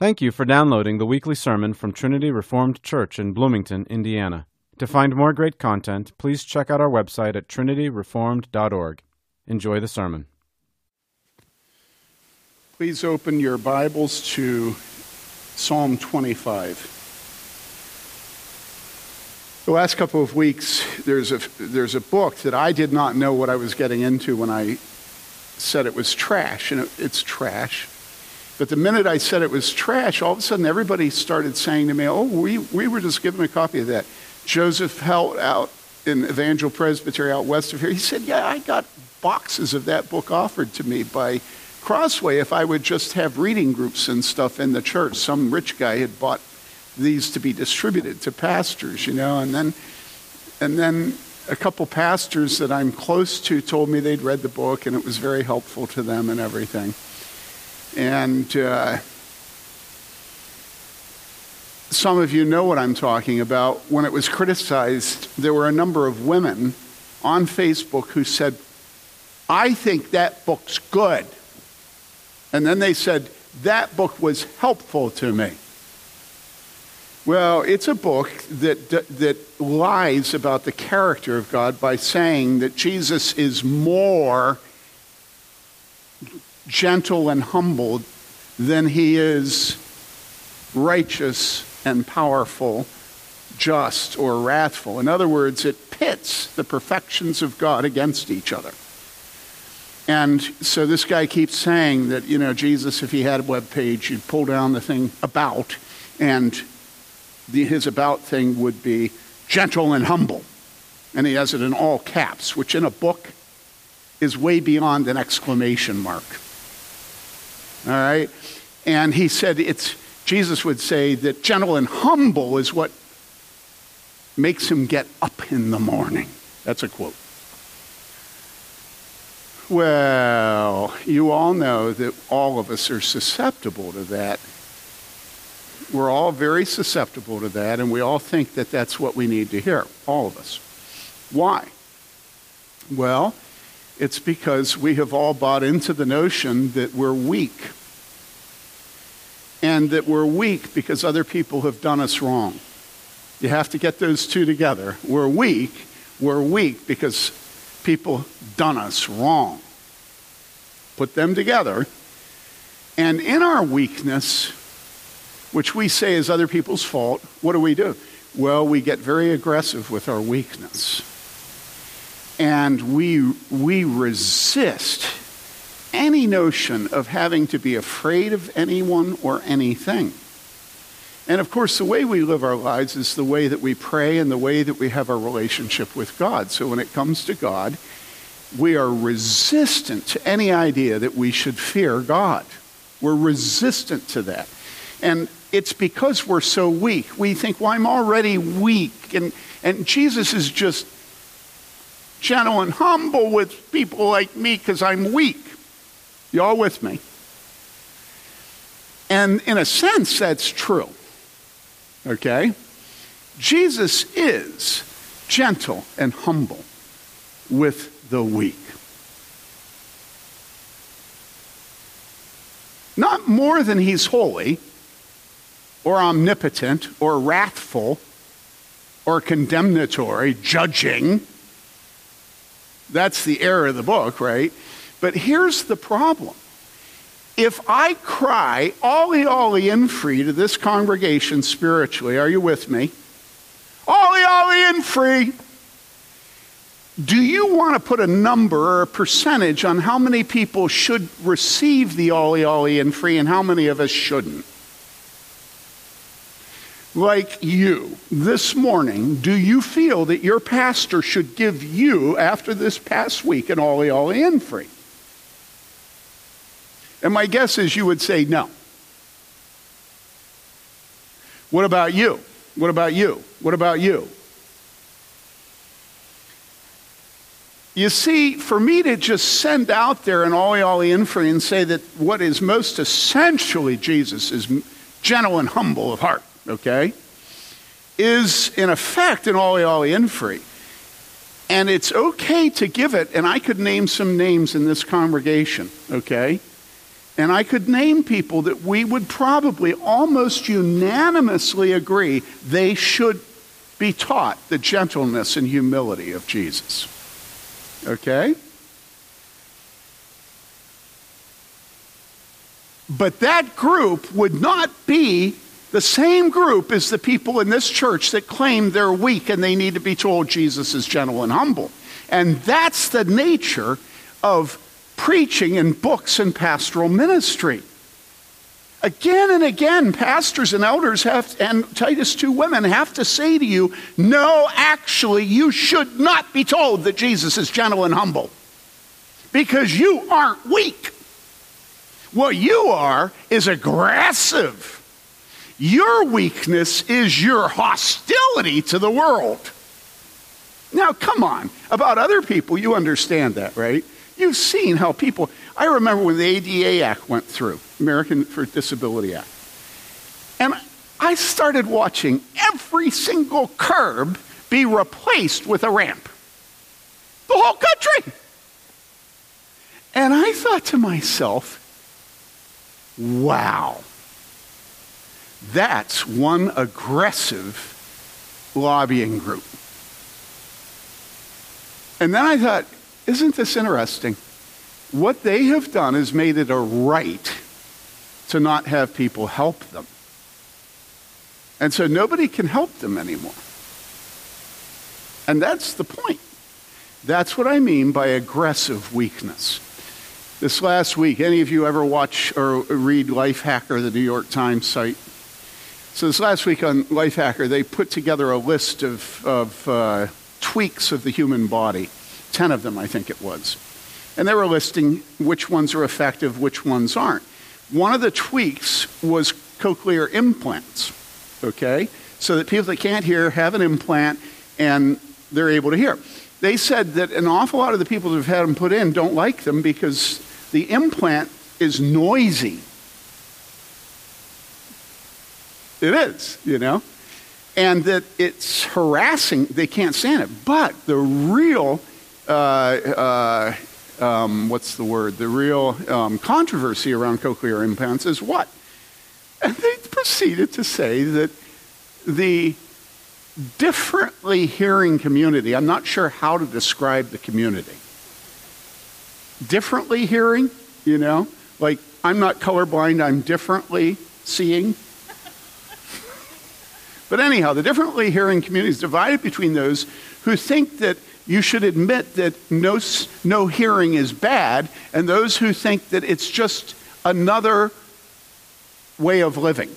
Thank you for downloading the weekly sermon from Trinity Reformed Church in Bloomington, Indiana. To find more great content, please check out our website at trinityreformed.org. Enjoy the sermon. Please open your Bibles to Psalm 25. The last couple of weeks, there's a, there's a book that I did not know what I was getting into when I said it was trash, and it, it's trash. But the minute I said it was trash, all of a sudden everybody started saying to me, Oh, we, we were just given a copy of that. Joseph Helt out in Evangel Presbytery out west of here, he said, Yeah, I got boxes of that book offered to me by Crossway if I would just have reading groups and stuff in the church. Some rich guy had bought these to be distributed to pastors, you know, and then and then a couple pastors that I'm close to told me they'd read the book and it was very helpful to them and everything. And uh, some of you know what I'm talking about. When it was criticized, there were a number of women on Facebook who said, I think that book's good. And then they said, that book was helpful to me. Well, it's a book that, that lies about the character of God by saying that Jesus is more gentle and humble than he is righteous and powerful, just or wrathful. In other words, it pits the perfections of God against each other. And so this guy keeps saying that, you know, Jesus, if he had a web page, you'd pull down the thing about, and the, his about thing would be gentle and humble. And he has it in all caps, which in a book is way beyond an exclamation mark. All right? And he said it's Jesus would say that gentle and humble is what makes him get up in the morning. That's a quote. Well, you all know that all of us are susceptible to that. We're all very susceptible to that, and we all think that that's what we need to hear, all of us. Why? Well, it's because we have all bought into the notion that we're weak and that we're weak because other people have done us wrong. You have to get those two together. We're weak. We're weak because people done us wrong. Put them together. And in our weakness, which we say is other people's fault, what do we do? Well, we get very aggressive with our weakness. And we, we resist any notion of having to be afraid of anyone or anything. And of course, the way we live our lives is the way that we pray and the way that we have our relationship with God. So when it comes to God, we are resistant to any idea that we should fear God. We're resistant to that. And it's because we're so weak. We think, well, I'm already weak. And, and Jesus is just gentle and humble with people like me because I'm weak. Y'all with me? And in a sense, that's true. Okay? Jesus is gentle and humble with the weak. Not more than he's holy, or omnipotent, or wrathful, or condemnatory, judging. That's the error of the book, right? But here's the problem. If I cry, Ollie, Ollie, in free to this congregation spiritually, are you with me? Ollie, Ollie, in free. Do you want to put a number or a percentage on how many people should receive the Ollie, Ollie, in free and how many of us shouldn't? like you this morning, do you feel that your pastor should give you, after this past week, an Ollie Ollie in free? And my guess is you would say no. What about you? What about you? What about you? You see, for me to just send out there an Ollie in free and say that what is most essentially Jesus is gentle and humble of heart, okay, is in effect an Ollie Ollie in free. And it's okay to give it, and I could name some names in this congregation, okay? And I could name people that we would probably almost unanimously agree they should be taught the gentleness and humility of Jesus. Okay? But that group would not be the same group as the people in this church that claim they're weak and they need to be told Jesus is gentle and humble. And that's the nature of preaching and books and pastoral ministry. Again and again, pastors and elders have, and Titus 2 women have to say to you, no, actually, you should not be told that Jesus is gentle and humble because you aren't weak. What you are is aggressive. Your weakness is your hostility to the world. Now, come on. About other people, you understand that, right? You've seen how people. I remember when the ADA Act went through, American for Disability Act. And I started watching every single curb be replaced with a ramp. The whole country. And I thought to myself, wow, that's one aggressive lobbying group. And then I thought, isn't this interesting? What they have done is made it a right to not have people help them. And so nobody can help them anymore. And that's the point. That's what I mean by aggressive weakness. This last week, any of you ever watch or read Lifehacker, the New York Times site? So, this last week on Lifehacker, they put together a list of, of uh, tweaks of the human body 10 of them, I think it was. And they were listing which ones are effective, which ones aren't. One of the tweaks was cochlear implants, okay? So that people that can't hear have an implant and they're able to hear. They said that an awful lot of the people that have had them put in don't like them because the implant is noisy. It is, you know? And that it's harassing. They can't stand it. But the real, uh, uh, um, what's the word? The real um, controversy around cochlear implants is what? And they proceeded to say that the differently hearing community, I'm not sure how to describe the community differently hearing, you know? Like, I'm not colorblind, I'm differently seeing. but anyhow, the differently hearing community is divided between those who think that you should admit that no, no hearing is bad, and those who think that it's just another way of living,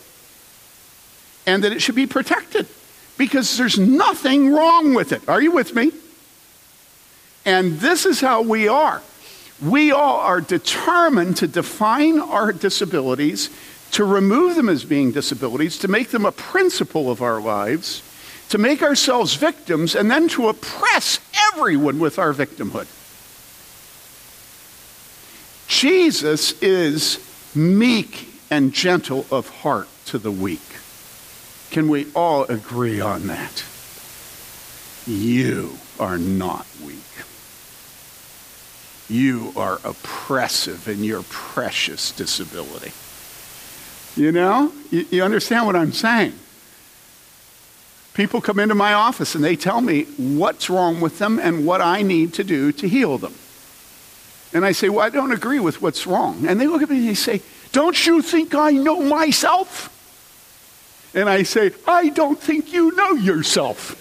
and that it should be protected because there's nothing wrong with it. Are you with me? And this is how we are we all are determined to define our disabilities, to remove them as being disabilities, to make them a principle of our lives, to make ourselves victims, and then to oppress everyone with our victimhood. Jesus is meek and gentle of heart to the weak. Can we all agree on that? You are not weak. You are oppressive in your precious disability. You know? You, you understand what I'm saying? People come into my office and they tell me what's wrong with them and what I need to do to heal them. And I say, Well, I don't agree with what's wrong. And they look at me and they say, Don't you think I know myself? And I say, I don't think you know yourself.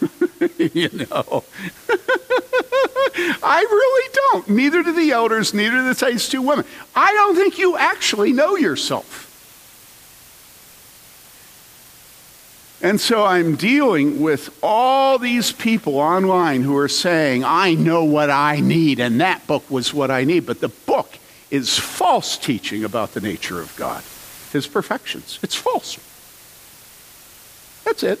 you know. I really don't. Neither do the elders, neither do these two women. I don't think you actually know yourself. And so I'm dealing with all these people online who are saying, I know what I need, and that book was what I need. But the book is false teaching about the nature of God, his perfections. It's false. That's it.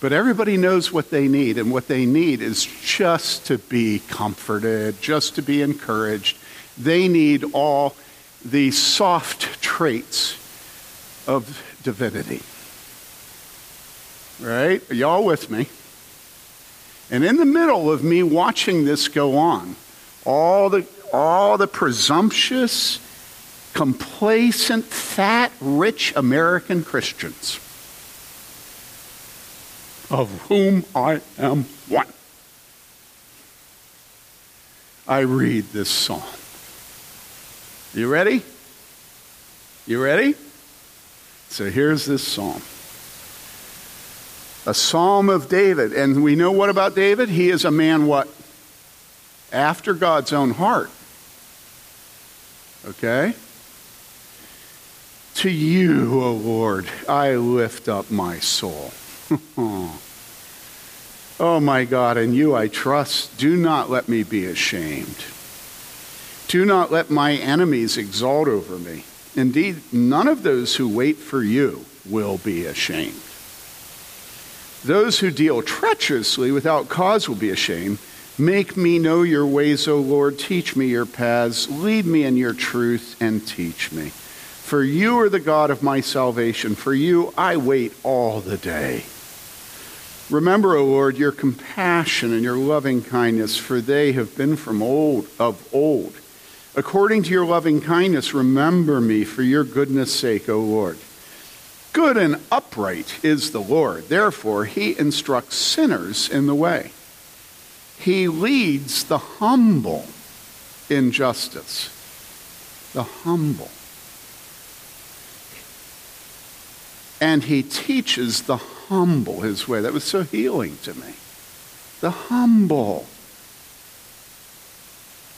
But everybody knows what they need, and what they need is just to be comforted, just to be encouraged. They need all the soft traits of divinity. Right? Are y'all with me? And in the middle of me watching this go on, all the all the presumptuous, complacent, fat, rich American Christians, of whom I am one. I read this psalm. You ready? You ready? So here's this psalm. A psalm of David. And we know what about David? He is a man what? After God's own heart. Okay? To you, O Lord, I lift up my soul. oh my God, in you I trust. Do not let me be ashamed. Do not let my enemies exalt over me. Indeed, none of those who wait for you will be ashamed. Those who deal treacherously without cause will be ashamed. Make me know your ways, O Lord. Teach me your paths. Lead me in your truth and teach me. For you are the God of my salvation. For you I wait all the day. Remember, O Lord, your compassion and your loving kindness, for they have been from old of old. According to your loving kindness, remember me for your goodness' sake, O Lord. Good and upright is the Lord. Therefore, he instructs sinners in the way. He leads the humble in justice. The humble. And he teaches the humble his way. That was so healing to me. The humble.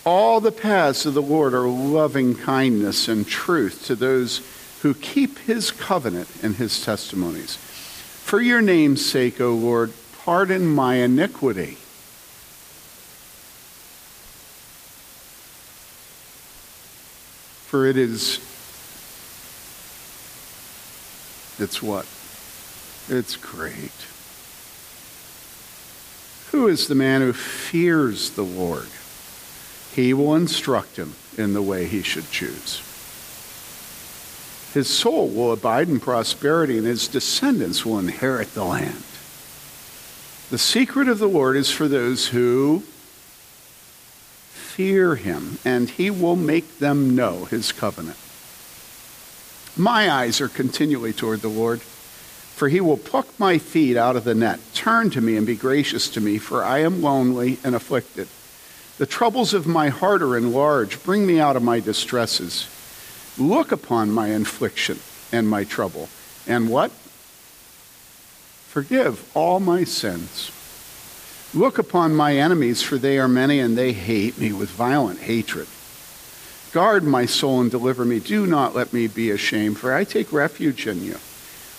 All the paths of the Lord are loving kindness and truth to those who keep his covenant and his testimonies. For your name's sake, O Lord, pardon my iniquity. For it is, it's what? It's great. Who is the man who fears the Lord? He will instruct him in the way he should choose. His soul will abide in prosperity, and his descendants will inherit the land. The secret of the Lord is for those who fear him, and he will make them know his covenant. My eyes are continually toward the Lord, for he will pluck my feet out of the net. Turn to me and be gracious to me, for I am lonely and afflicted. The troubles of my heart are enlarged. Bring me out of my distresses. Look upon my affliction and my trouble, and what? Forgive all my sins. Look upon my enemies, for they are many, and they hate me with violent hatred. Guard my soul and deliver me. Do not let me be ashamed, for I take refuge in you.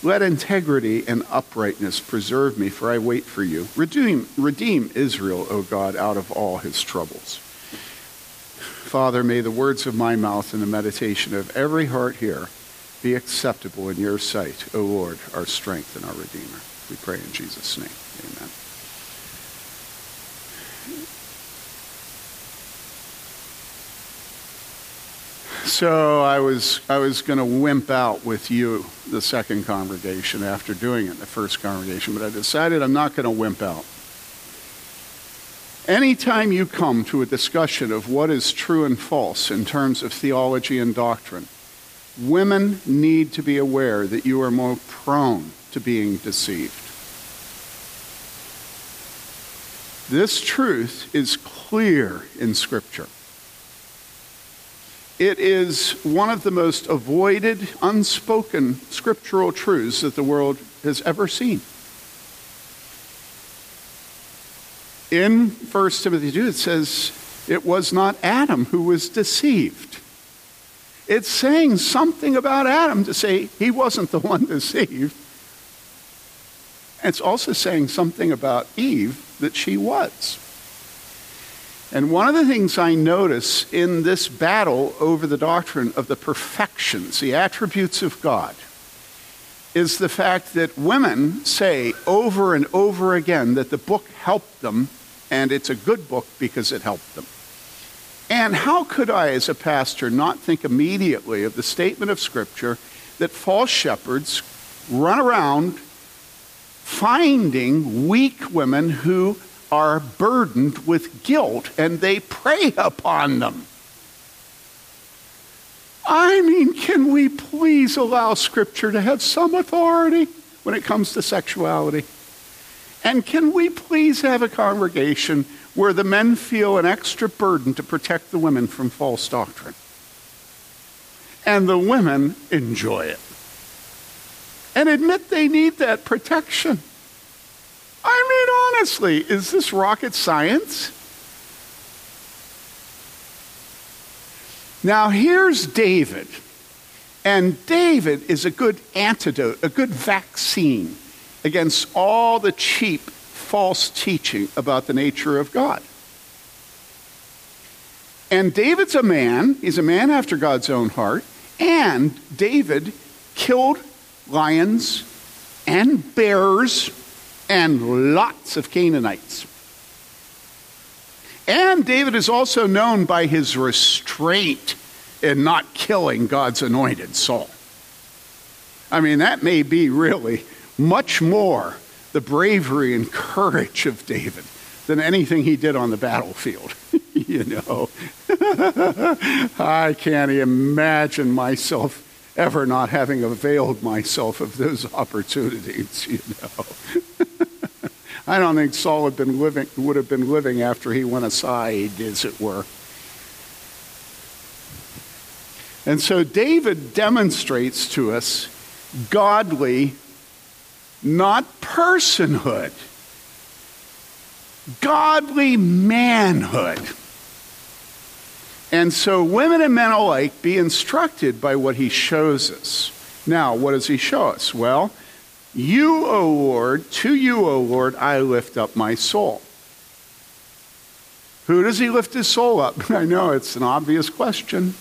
Let integrity and uprightness preserve me, for I wait for you. Redeem, redeem Israel, O God, out of all his troubles. Father, may the words of my mouth and the meditation of every heart here be acceptable in your sight, O Lord, our strength and our Redeemer. We pray in Jesus' name. Amen. So I was I was going to wimp out with you the second congregation after doing it the first congregation, but I decided I'm not going to wimp out. Anytime you come to a discussion of what is true and false in terms of theology and doctrine, women need to be aware that you are more prone to being deceived. This truth is clear in Scripture. It is one of the most avoided, unspoken scriptural truths that the world has ever seen. in 1 Timothy 2, it says, it was not Adam who was deceived. It's saying something about Adam to say he wasn't the one deceived. It's also saying something about Eve that she was. And one of the things I notice in this battle over the doctrine of the perfections, the attributes of God, is the fact that women say over and over again that the book helped them and it's a good book because it helped them. And how could I, as a pastor, not think immediately of the statement of Scripture that false shepherds run around finding weak women who are burdened with guilt and they prey upon them? I mean, can we please allow Scripture to have some authority when it comes to sexuality? And can we please have a congregation where the men feel an extra burden to protect the women from false doctrine? And the women enjoy it. And admit they need that protection. I mean, honestly, is this rocket science? Now, here's David. And David is a good antidote, a good vaccine against all the cheap, false teaching about the nature of God. And David's a man, he's a man after God's own heart, and David killed lions and bears and lots of Canaanites. And David is also known by his restraint in not killing God's anointed Saul. I mean, that may be really much more the bravery and courage of David than anything he did on the battlefield. you know, I can't imagine myself ever not having availed myself of those opportunities, you know. I don't think Saul had been living, would have been living after he went aside, as it were. And so David demonstrates to us godly, not personhood, godly manhood. And so women and men alike be instructed by what he shows us. Now, what does he show us? Well, you, O Lord, to you, O Lord, I lift up my soul. Who does he lift his soul up? I know it's an obvious question.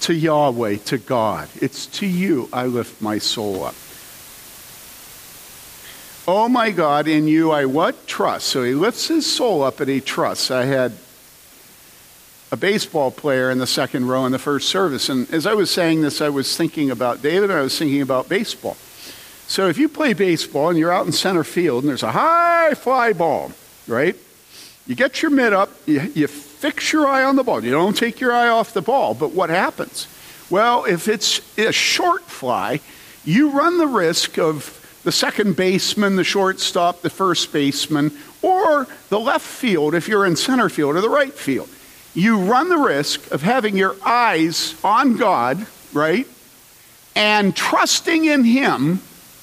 To Yahweh, to God. It's to you I lift my soul up. Oh my God, in you I what? Trust. So he lifts his soul up and he trusts. I had a baseball player in the second row in the first service. And as I was saying this, I was thinking about David and I was thinking about baseball. So if you play baseball and you're out in center field and there's a high fly ball, right? You get your mitt up, you, you fix your eye on the ball. You don't take your eye off the ball, but what happens? Well, if it's a short fly, you run the risk of the second baseman, the shortstop, the first baseman, or the left field if you're in center field or the right field. You run the risk of having your eyes on God, right? And trusting in Him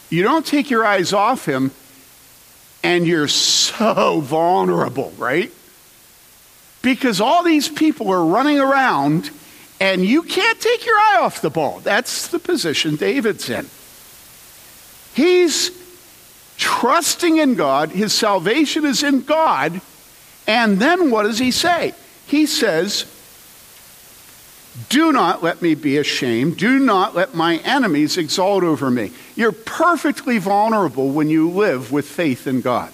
you don't take your eyes off him, and you're so vulnerable, right? Because all these people are running around, and you can't take your eye off the ball. That's the position David's in. He's trusting in God, his salvation is in God, and then what does he say? He says, do not let me be ashamed. Do not let my enemies exalt over me. You're perfectly vulnerable when you live with faith in God.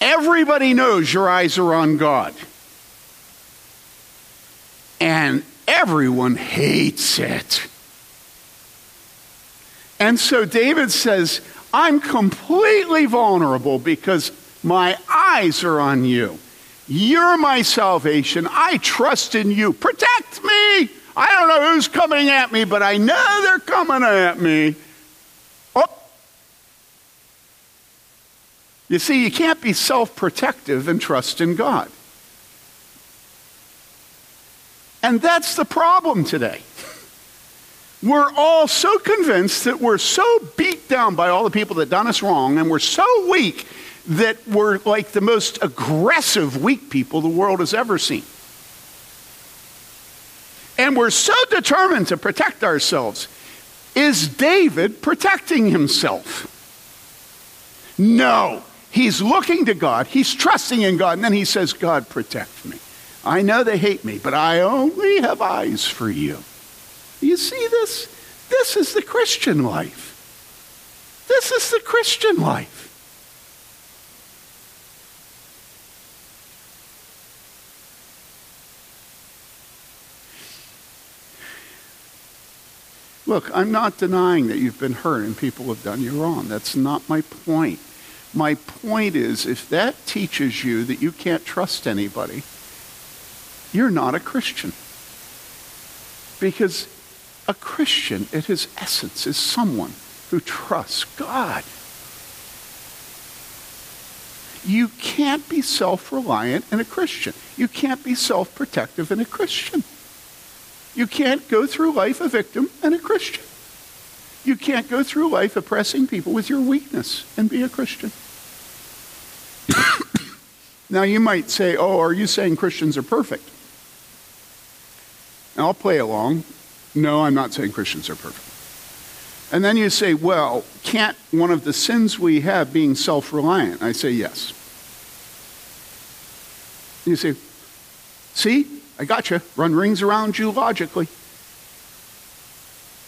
Everybody knows your eyes are on God. And everyone hates it. And so David says, I'm completely vulnerable because my eyes are on you. You're my salvation. I trust in you. Protect me. I don't know who's coming at me, but I know they're coming at me. Oh. You see, you can't be self protective and trust in God. And that's the problem today. We're all so convinced that we're so beat down by all the people that done us wrong, and we're so weak that were like the most aggressive, weak people the world has ever seen. And we're so determined to protect ourselves. Is David protecting himself? No. He's looking to God, he's trusting in God, and then he says, God, protect me. I know they hate me, but I only have eyes for you. You see this? This is the Christian life. This is the Christian life. Look, I'm not denying that you've been hurt and people have done you wrong. That's not my point. My point is if that teaches you that you can't trust anybody, you're not a Christian. Because a Christian, at his essence, is someone who trusts God. You can't be self reliant in a Christian. You can't be self protective in a Christian. You can't go through life a victim and a Christian. You can't go through life oppressing people with your weakness and be a Christian. now, you might say, Oh, are you saying Christians are perfect? And I'll play along. No, I'm not saying Christians are perfect. And then you say, Well, can't one of the sins we have being self reliant? I say, Yes. You say, See, I got you. Run rings around you logically.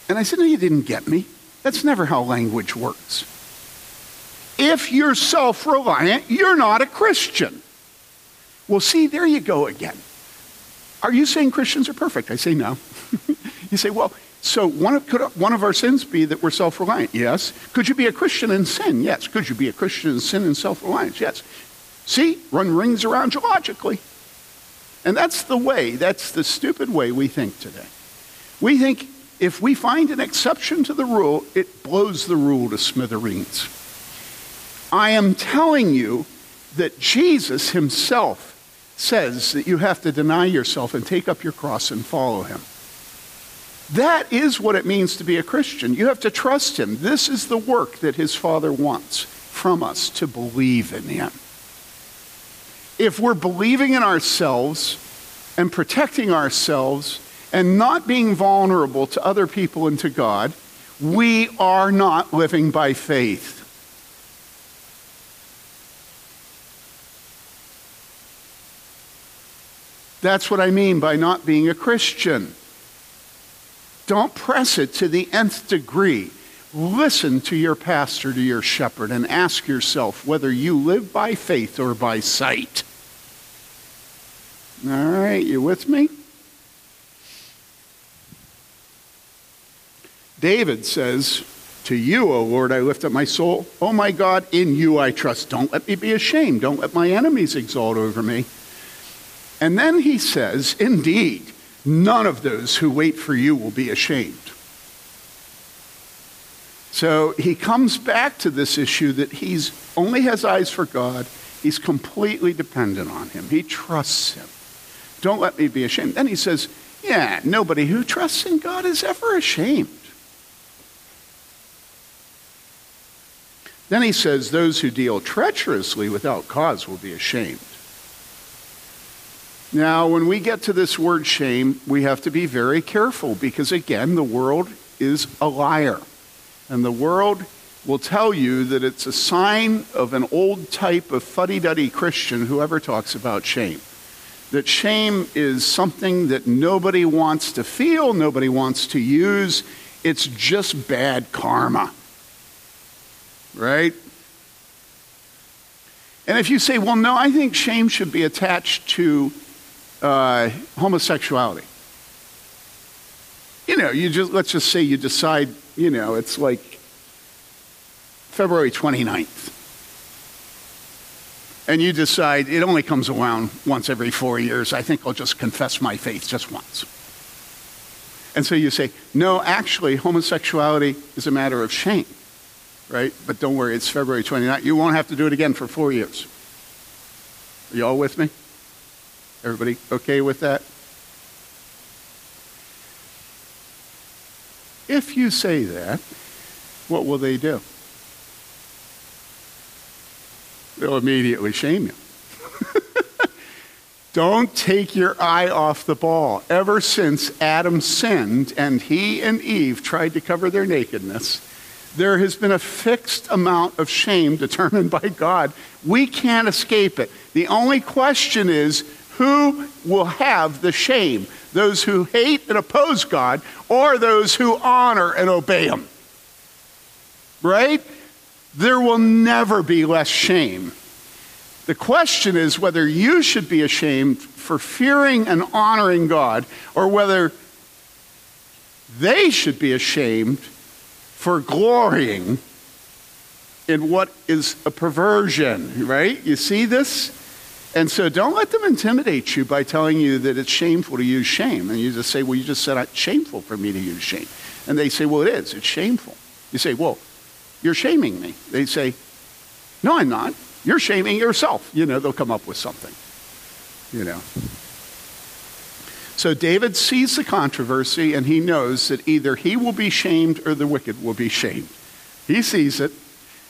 And I said, No, you didn't get me. That's never how language works. If you're self reliant, you're not a Christian. Well, see, there you go again. Are you saying Christians are perfect? I say no. you say, well, so one of, could one of our sins be that we're self reliant? Yes. Could you be a Christian in sin? Yes. Could you be a Christian in sin and self reliance? Yes. See, run rings around you logically. And that's the way, that's the stupid way we think today. We think if we find an exception to the rule, it blows the rule to smithereens. I am telling you that Jesus himself says that you have to deny yourself and take up your cross and follow him. That is what it means to be a Christian. You have to trust him. This is the work that his Father wants from us to believe in him. If we're believing in ourselves and protecting ourselves and not being vulnerable to other people and to God, we are not living by faith. That's what I mean by not being a Christian. Don't press it to the nth degree. Listen to your pastor, to your shepherd, and ask yourself whether you live by faith or by sight. All right, you with me? David says, To you, O Lord, I lift up my soul. O my God, in you I trust. Don't let me be ashamed. Don't let my enemies exalt over me. And then he says, Indeed, none of those who wait for you will be ashamed. So he comes back to this issue that he's only has eyes for God. He's completely dependent on him. He trusts him. Don't let me be ashamed. Then he says, Yeah, nobody who trusts in God is ever ashamed. Then he says, Those who deal treacherously without cause will be ashamed. Now, when we get to this word shame, we have to be very careful because, again, the world is a liar. And the world will tell you that it's a sign of an old type of fuddy duddy Christian whoever talks about shame. That shame is something that nobody wants to feel, nobody wants to use. It's just bad karma. Right? And if you say, well, no, I think shame should be attached to uh, homosexuality. You know, you just let's just say you decide, you know, it's like February 29th. And you decide it only comes around once every four years. I think I'll just confess my faith just once. And so you say, no, actually, homosexuality is a matter of shame, right? But don't worry, it's February 29th. You won't have to do it again for four years. Are you all with me? Everybody okay with that? If you say that, what will they do? They'll immediately shame you. Don't take your eye off the ball. Ever since Adam sinned and he and Eve tried to cover their nakedness, there has been a fixed amount of shame determined by God. We can't escape it. The only question is who will have the shame? Those who hate and oppose God, or those who honor and obey Him? Right? There will never be less shame. The question is whether you should be ashamed for fearing and honoring God, or whether they should be ashamed for glorying in what is a perversion, right? You see this? And so don't let them intimidate you by telling you that it's shameful to use shame. And you just say, well, you just said it's shameful for me to use shame. And they say, well, it is. It's shameful. You say, well, you're shaming me. They say, no, I'm not. You're shaming yourself. You know, they'll come up with something. You know. So David sees the controversy and he knows that either he will be shamed or the wicked will be shamed. He sees it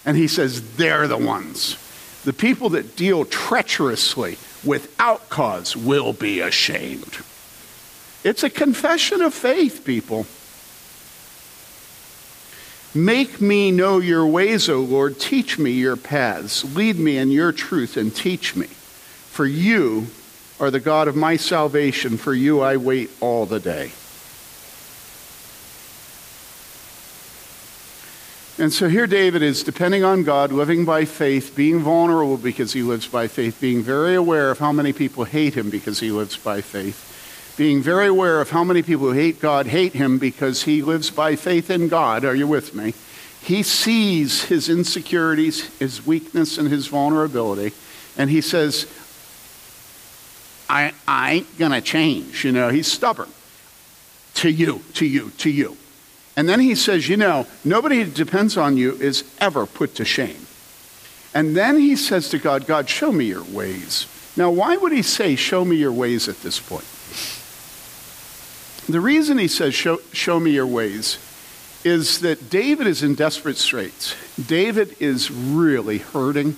and he says, they're the ones. The people that deal treacherously without cause will be ashamed. It's a confession of faith, people. Make me know your ways, O Lord. Teach me your paths. Lead me in your truth and teach me. For you are the God of my salvation. For you I wait all the day. And so here David is depending on God, living by faith, being vulnerable because he lives by faith, being very aware of how many people hate him because he lives by faith, being very aware of how many people who hate God hate him because he lives by faith in God. Are you with me? He sees his insecurities, his weakness, and his vulnerability, and he says, I, I ain't going to change. You know, he's stubborn. To you, to you, to you. And then he says, You know, nobody who depends on you is ever put to shame. And then he says to God, God, show me your ways. Now, why would he say, Show me your ways at this point? The reason he says, Show, show me your ways is that David is in desperate straits. David is really hurting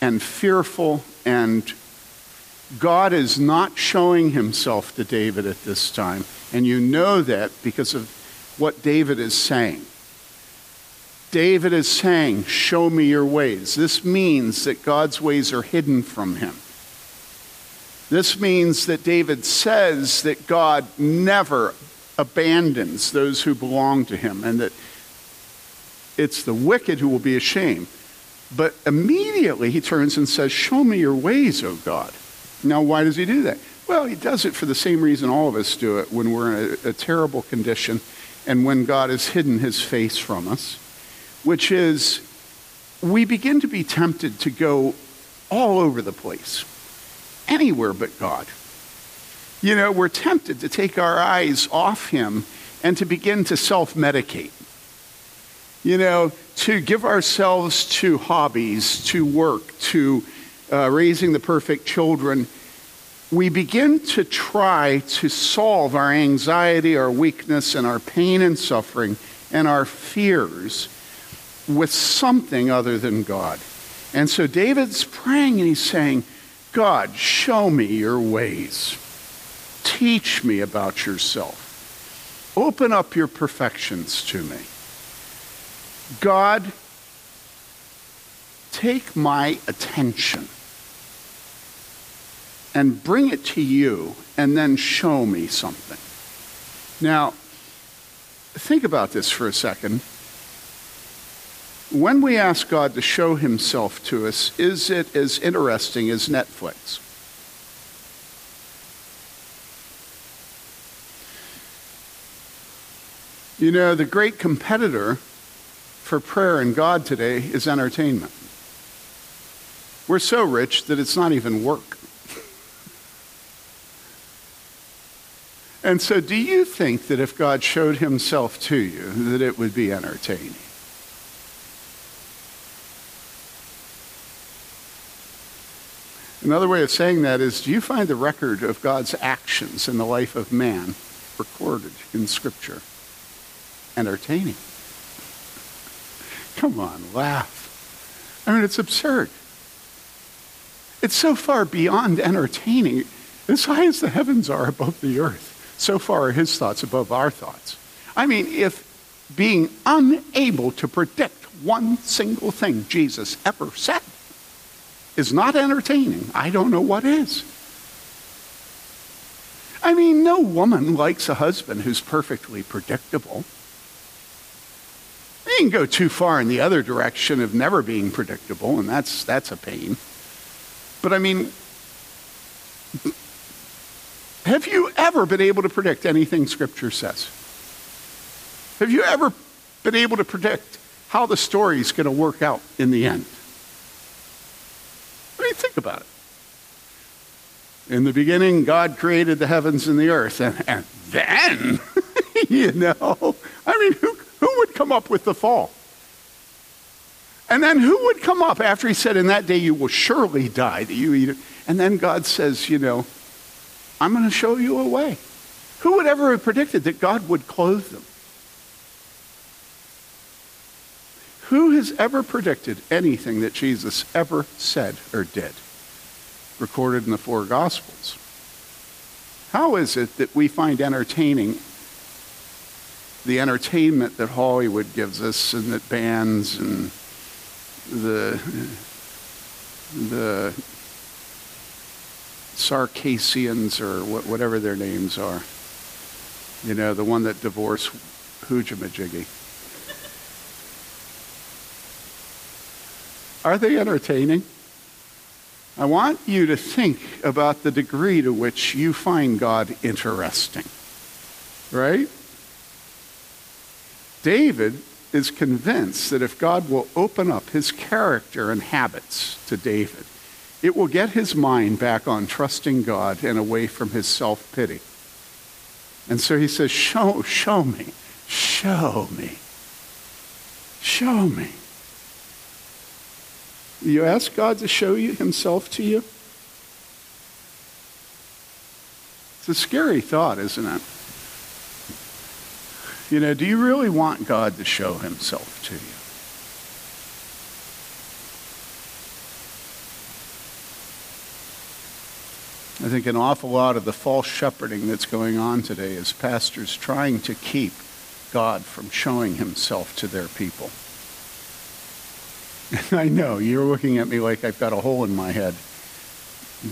and fearful, and God is not showing himself to David at this time. And you know that because of what David is saying. David is saying, Show me your ways. This means that God's ways are hidden from him. This means that David says that God never abandons those who belong to him and that it's the wicked who will be ashamed. But immediately he turns and says, Show me your ways, O God. Now, why does he do that? Well, he does it for the same reason all of us do it when we're in a, a terrible condition and when God has hidden his face from us, which is we begin to be tempted to go all over the place, anywhere but God. You know, we're tempted to take our eyes off him and to begin to self medicate. You know, to give ourselves to hobbies, to work, to uh, raising the perfect children we begin to try to solve our anxiety, our weakness, and our pain and suffering and our fears with something other than God. And so David's praying and he's saying, God, show me your ways. Teach me about yourself. Open up your perfections to me. God, take my attention and bring it to you and then show me something. Now, think about this for a second. When we ask God to show himself to us, is it as interesting as Netflix? You know, the great competitor for prayer and God today is entertainment. We're so rich that it's not even work. And so, do you think that if God showed himself to you, that it would be entertaining? Another way of saying that is do you find the record of God's actions in the life of man recorded in Scripture entertaining? Come on, laugh. I mean, it's absurd. It's so far beyond entertaining, as high as the heavens are above the earth. So far are his thoughts above our thoughts. I mean, if being unable to predict one single thing Jesus ever said is not entertaining, I don't know what is. I mean, no woman likes a husband who's perfectly predictable. You can go too far in the other direction of never being predictable, and that's, that's a pain. But I mean, have you ever been able to predict anything Scripture says? Have you ever been able to predict how the story is going to work out in the end? Mean, think about it. In the beginning, God created the heavens and the earth. And, and then, you know, I mean, who, who would come up with the fall? And then who would come up after he said, In that day you will surely die, that you eat it? And then God says, You know, I'm going to show you a way. Who would ever have predicted that God would clothe them? Who has ever predicted anything that Jesus ever said or did? Recorded in the four Gospels. How is it that we find entertaining the entertainment that Hollywood gives us and that bands and the the Sarcassians or whatever their names are. You know, the one that divorced Hoojamajiggy. Are they entertaining? I want you to think about the degree to which you find God interesting. Right? David is convinced that if God will open up his character and habits to David, it will get his mind back on trusting God and away from his self pity. And so he says, Show, show me, show me, show me. You ask God to show you himself to you? It's a scary thought, isn't it? You know, do you really want God to show himself to you? I think an awful lot of the false shepherding that's going on today is pastors trying to keep God from showing himself to their people. I know, you're looking at me like I've got a hole in my head.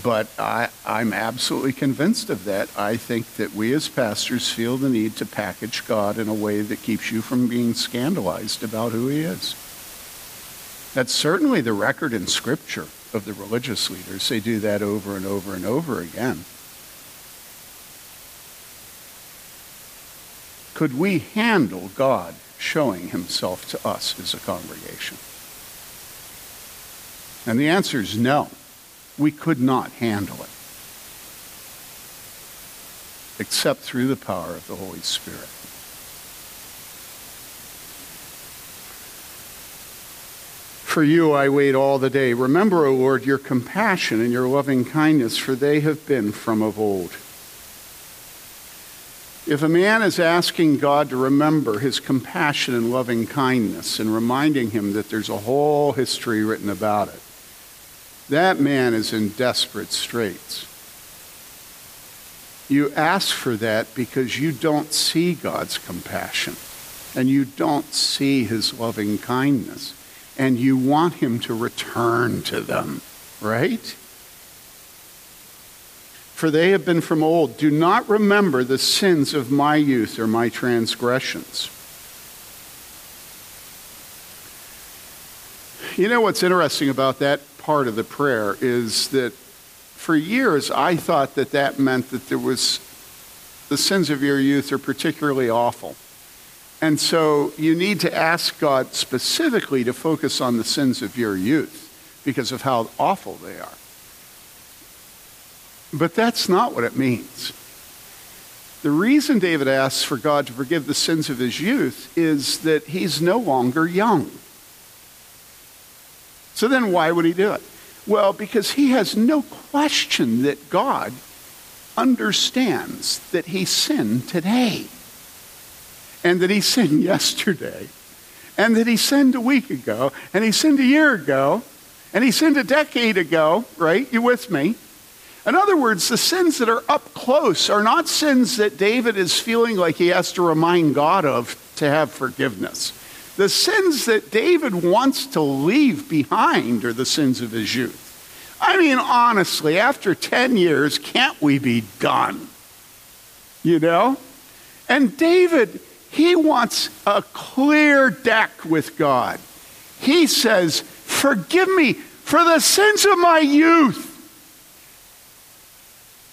But I, I'm absolutely convinced of that. I think that we as pastors feel the need to package God in a way that keeps you from being scandalized about who He is. That's certainly the record in Scripture of the religious leaders. They do that over and over and over again. Could we handle God showing Himself to us as a congregation? And the answer is no we could not handle it except through the power of the Holy Spirit. For you I wait all the day. Remember, O Lord, your compassion and your loving kindness, for they have been from of old. If a man is asking God to remember his compassion and loving kindness and reminding him that there's a whole history written about it, that man is in desperate straits. You ask for that because you don't see God's compassion and you don't see his loving kindness and you want him to return to them, right? For they have been from old. Do not remember the sins of my youth or my transgressions. You know what's interesting about that part of the prayer is that for years I thought that that meant that there was the sins of your youth are particularly awful. And so you need to ask God specifically to focus on the sins of your youth because of how awful they are. But that's not what it means. The reason David asks for God to forgive the sins of his youth is that he's no longer young. So then why would he do it? Well, because he has no question that God understands that he sinned today and that he sinned yesterday and that he sinned a week ago and he sinned a year ago and he sinned a decade ago, right? You with me? In other words, the sins that are up close are not sins that David is feeling like he has to remind God of to have forgiveness. The sins that David wants to leave behind are the sins of his youth. I mean, honestly, after 10 years, can't we be done? You know? And David, he wants a clear deck with God. He says, Forgive me for the sins of my youth.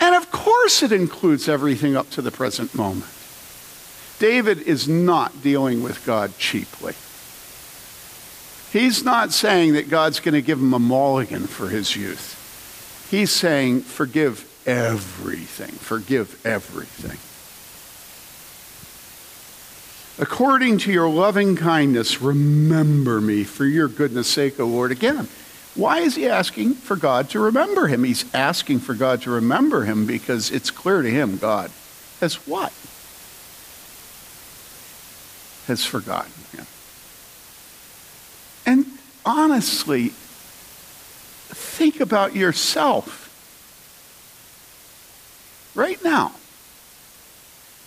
And of course, it includes everything up to the present moment. David is not dealing with God cheaply. He's not saying that God's going to give him a mulligan for his youth. He's saying, forgive everything. Forgive everything. According to your loving kindness, remember me for your goodness sake, O Lord. Again, why is he asking for God to remember him? He's asking for God to remember him because it's clear to him God has what? Has forgotten him. And honestly, think about yourself right now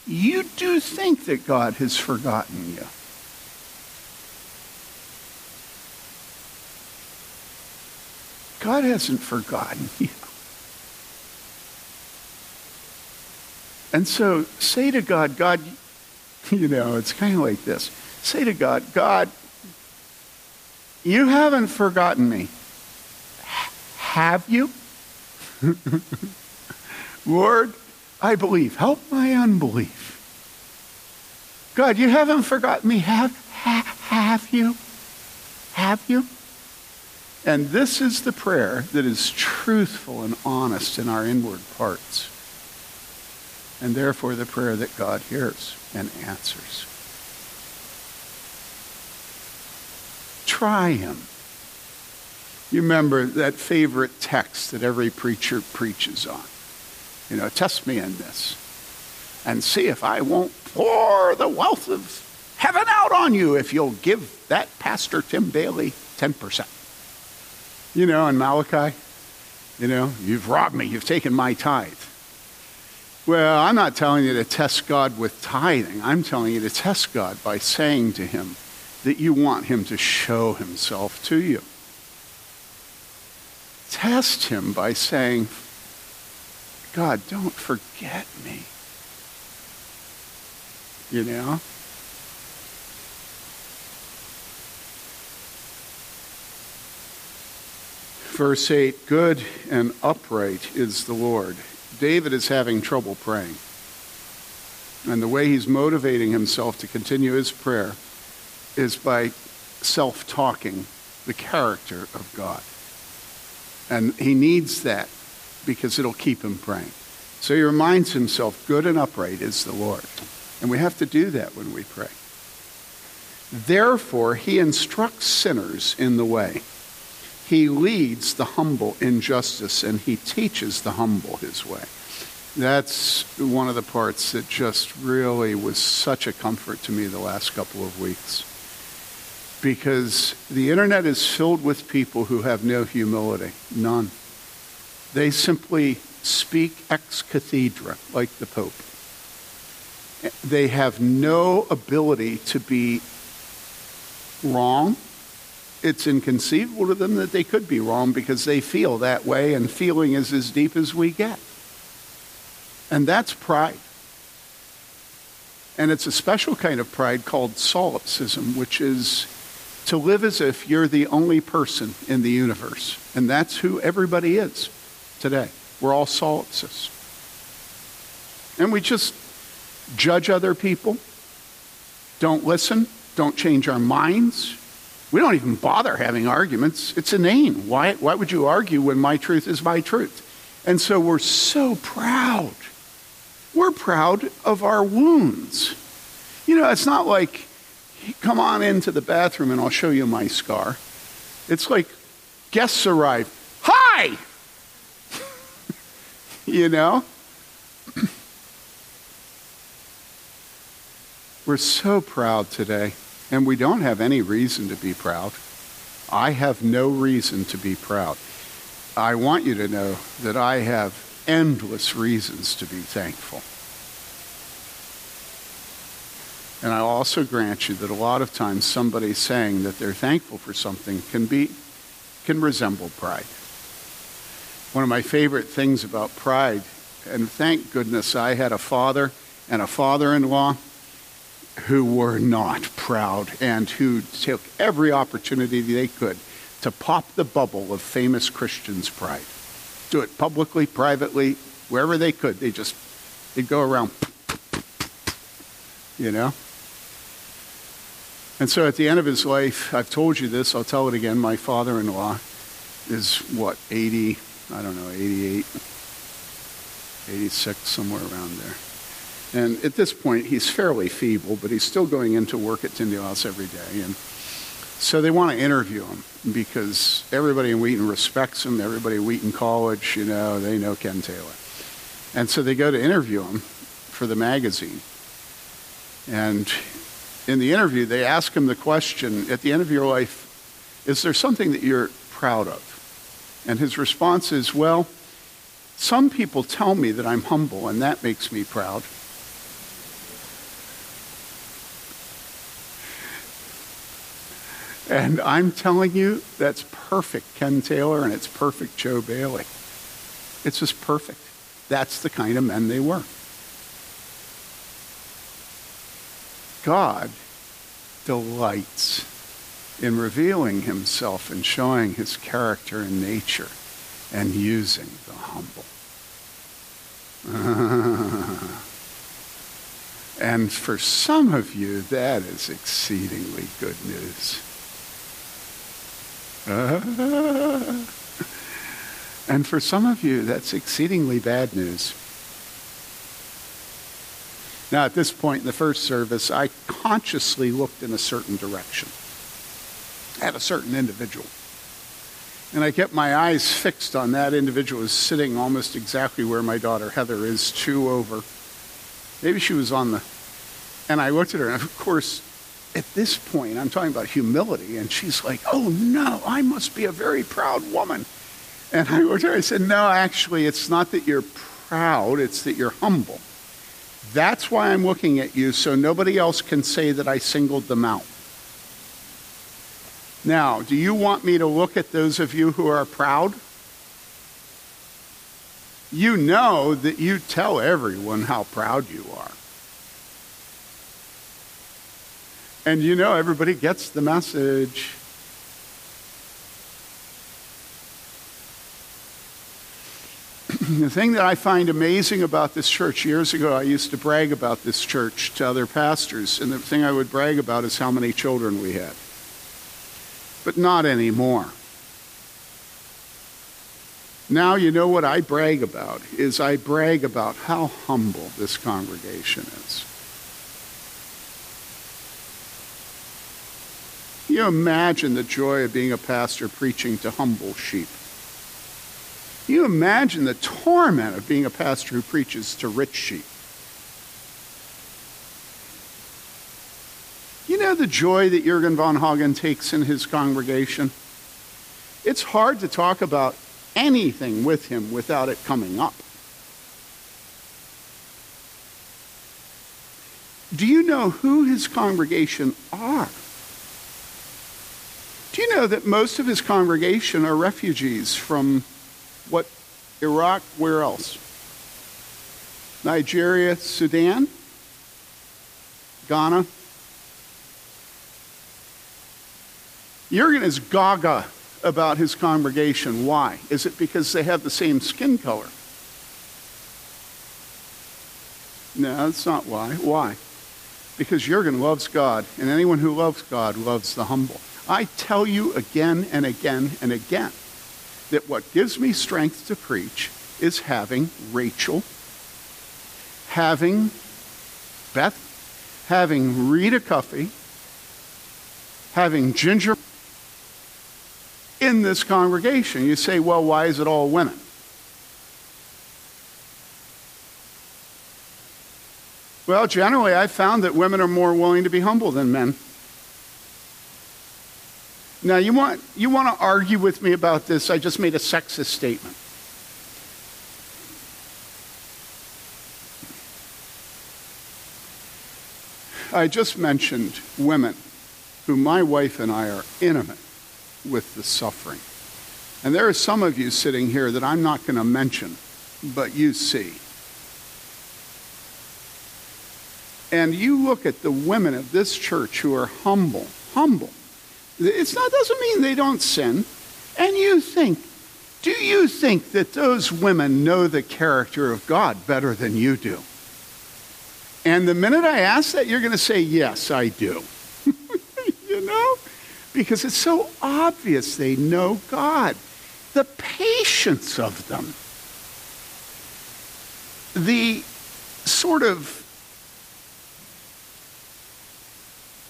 you do think that God has forgotten you. God hasn't forgotten you. And so say to God, God, you know, it's kind of like this. Say to God, God, you haven't forgotten me. have you? Lord, I believe. Help my unbelief. God, you haven't forgotten me, have, ha, have you? Have you? And this is the prayer that is truthful and honest in our inward parts. And therefore, the prayer that God hears and answers. Try him. You remember that favorite text that every preacher preaches on. You know, test me in this and see if I won't pour the wealth of heaven out on you if you'll give that Pastor Tim Bayly 10%. You know, in Malachi, you know, you've robbed me, you've taken my tithe. Well, I'm not telling you to test God with tithing. I'm telling you to test God by saying to him that you want him to show himself to you. Test him by saying, God, don't forget me. You know? Verse 8 Good and upright is the Lord. David is having trouble praying. And the way he's motivating himself to continue his prayer is by self talking the character of God. And he needs that because it'll keep him praying. So he reminds himself, good and upright is the Lord. And we have to do that when we pray. Therefore, he instructs sinners in the way. He leads the humble in justice, and he teaches the humble his way. That's one of the parts that just really was such a comfort to me the last couple of weeks. Because the internet is filled with people who have no humility, none. They simply speak ex cathedra, like the Pope. They have no ability to be wrong. It's inconceivable to them that they could be wrong because they feel that way, and feeling is as deep as we get. And that's pride. And it's a special kind of pride called solipsism, which is to live as if you're the only person in the universe. And that's who everybody is today. We're all solipsists. And we just judge other people, don't listen, don't change our minds. We don't even bother having arguments. It's inane. Why, why would you argue when my truth is my truth? And so we're so proud. We're proud of our wounds. You know, it's not like, come on into the bathroom and I'll show you my scar. It's like, guests arrive. Hi! you know? We're so proud today, and we don't have any reason to be proud. I have no reason to be proud. I want you to know that I have endless reasons to be thankful. And I'll also grant you that a lot of times somebody saying that they're thankful for something can be can resemble pride. One of my favorite things about pride, and thank goodness I had a father and a father in law who were not proud and who took every opportunity they could to pop the bubble of famous Christians' pride. Do it publicly, privately, wherever they could. They just, they'd go around, you know? And so at the end of his life, I've told you this, I'll tell it again. My father in law is what, 80, I don't know, 88. 86, somewhere around there. And at this point, he's fairly feeble, but he's still going into work at Tyndale House every day. And so they want to interview him because everybody in Wheaton respects him. Everybody at Wheaton College, you know, they know Ken Taylor. And so they go to interview him for the magazine. And in the interview, they ask him the question at the end of your life, is there something that you're proud of? And his response is, well, some people tell me that I'm humble, and that makes me proud. And I'm telling you, that's perfect Ken Taylor and it's perfect Joe Bayly. It's just perfect. That's the kind of men they were. God delights in revealing himself and showing his character and nature and using the humble. and for some of you, that is exceedingly good news. and for some of you, that's exceedingly bad news. Now, at this point in the first service, I consciously looked in a certain direction at a certain individual. And I kept my eyes fixed on that individual who was sitting almost exactly where my daughter Heather is, two over. Maybe she was on the. And I looked at her, and of course, at this point, I'm talking about humility, and she's like, oh no, I must be a very proud woman. And I looked her, I said, no, actually, it's not that you're proud, it's that you're humble. That's why I'm looking at you, so nobody else can say that I singled them out. Now, do you want me to look at those of you who are proud? You know that you tell everyone how proud you are. And you know everybody gets the message. the thing that I find amazing about this church, years ago I used to brag about this church to other pastors, and the thing I would brag about is how many children we had but not anymore. Now you know what I brag about is I brag about how humble this congregation is. You imagine the joy of being a pastor preaching to humble sheep. You imagine the torment of being a pastor who preaches to rich sheep. You know the joy that Jurgen von Hagen takes in his congregation? It's hard to talk about anything with him without it coming up. Do you know who his congregation are? Do you know that most of his congregation are refugees from what? Iraq, where else? Nigeria, Sudan, Ghana, Jurgen is gaga about his congregation. Why? Is it because they have the same skin color? No, that's not why. Why? Because Jurgen loves God, and anyone who loves God loves the humble. I tell you again and again and again that what gives me strength to preach is having Rachel, having Beth, having Rita Cuffey, having Ginger in this congregation. You say, well, why is it all women? Well, generally, I've found that women are more willing to be humble than men. Now, you want, you want to argue with me about this? I just made a sexist statement. I just mentioned women who my wife and I are intimate with the suffering. And there are some of you sitting here that I'm not going to mention, but you see. And you look at the women of this church who are humble, humble. It doesn't mean they don't sin. And you think, do you think that those women know the character of God better than you do? And the minute I ask that, you're going to say, yes, I do. you know? because it's so obvious they know God. The patience of them. the sort of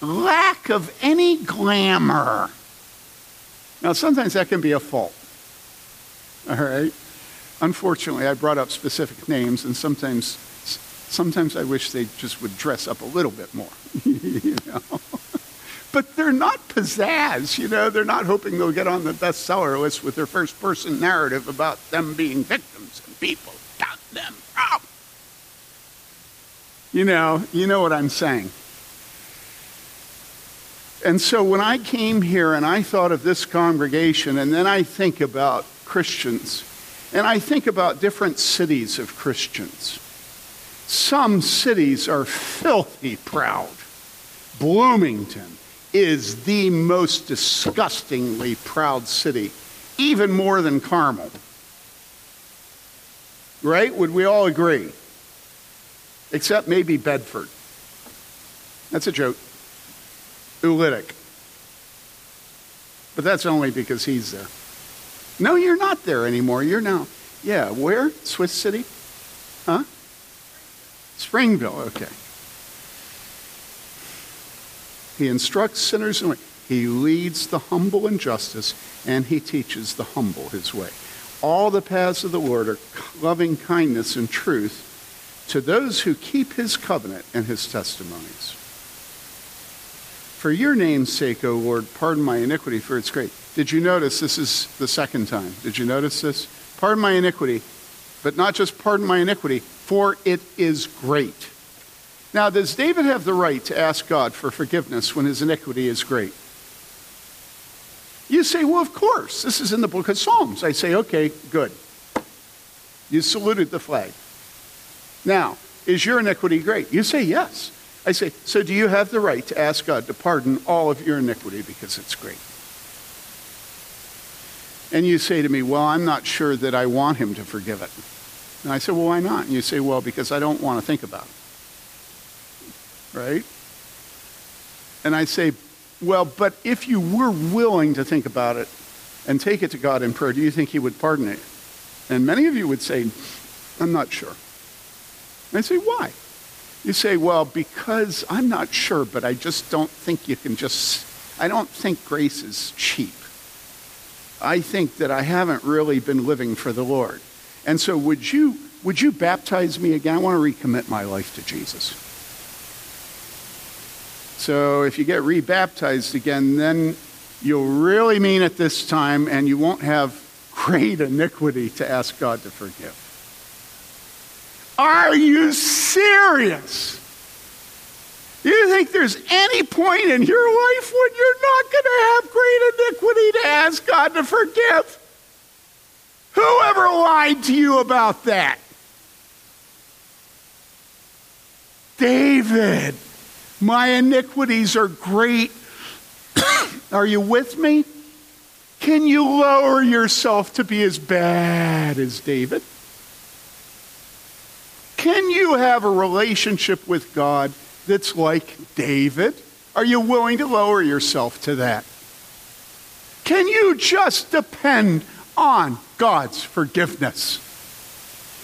lack of any glamour. Now, sometimes that can be a fault. All right? Unfortunately, I brought up specific names, and sometimes, sometimes I wish they just would dress up a little bit more. you know? But they're not pizzazz, you know. They're not hoping they'll get on the bestseller list with their first person narrative about them being victims and people got them wrong. You know, you know what I'm saying. And so when I came here and I thought of this congregation, and then I think about Christians, and I think about different cities of Christians. Some cities are filthy proud. Bloomington is the most disgustingly proud city, even more than Carmel. Right? Would we all agree? Except maybe Bedford. That's a joke. Oolitic. But that's only because he's there. No, you're not there anymore. You're now, yeah, where? Swiss City? Huh? Springville, okay. He instructs sinners in way. He leads the humble in justice, and he teaches the humble his way. All the paths of the Lord are loving kindness and truth to those who keep his covenant and his testimonies. For your name's sake, O Lord, pardon my iniquity, for it's great. Did you notice this is the second time? Did you notice this? Pardon my iniquity, but not just pardon my iniquity, for it is great. Now, does David have the right to ask God for forgiveness when his iniquity is great? You say, well, of course. This is in the book of Psalms. I say, okay, good. You saluted the flag. Now, is your iniquity great? You say, yes. I say, so do you have the right to ask God to pardon all of your iniquity because it's great? And you say to me, well, I'm not sure that I want him to forgive it. And I say, well, why not? And you say, well, because I don't want to think about it. Right? And I say, well, but if you were willing to think about it and take it to God in prayer, do you think he would pardon it? And many of you would say, I'm not sure. And I say, why? You say, well, because I'm not sure, but I just don't think you can just, I don't think grace is cheap. I think that I haven't really been living for the Lord. And so would you would you baptize me again? I want to recommit my life to Jesus. So if you get rebaptized again, then you'll really mean it this time and you won't have great iniquity to ask God to forgive. Are you serious? You think there's any point in your life when you're not going to have great iniquity to ask God to forgive? Whoever lied to you about that? David, my iniquities are great. are you with me? Can you lower yourself to be as bad as David? Can you have a relationship with God that's like David? Are you willing to lower yourself to that? Can you just depend on God's forgiveness?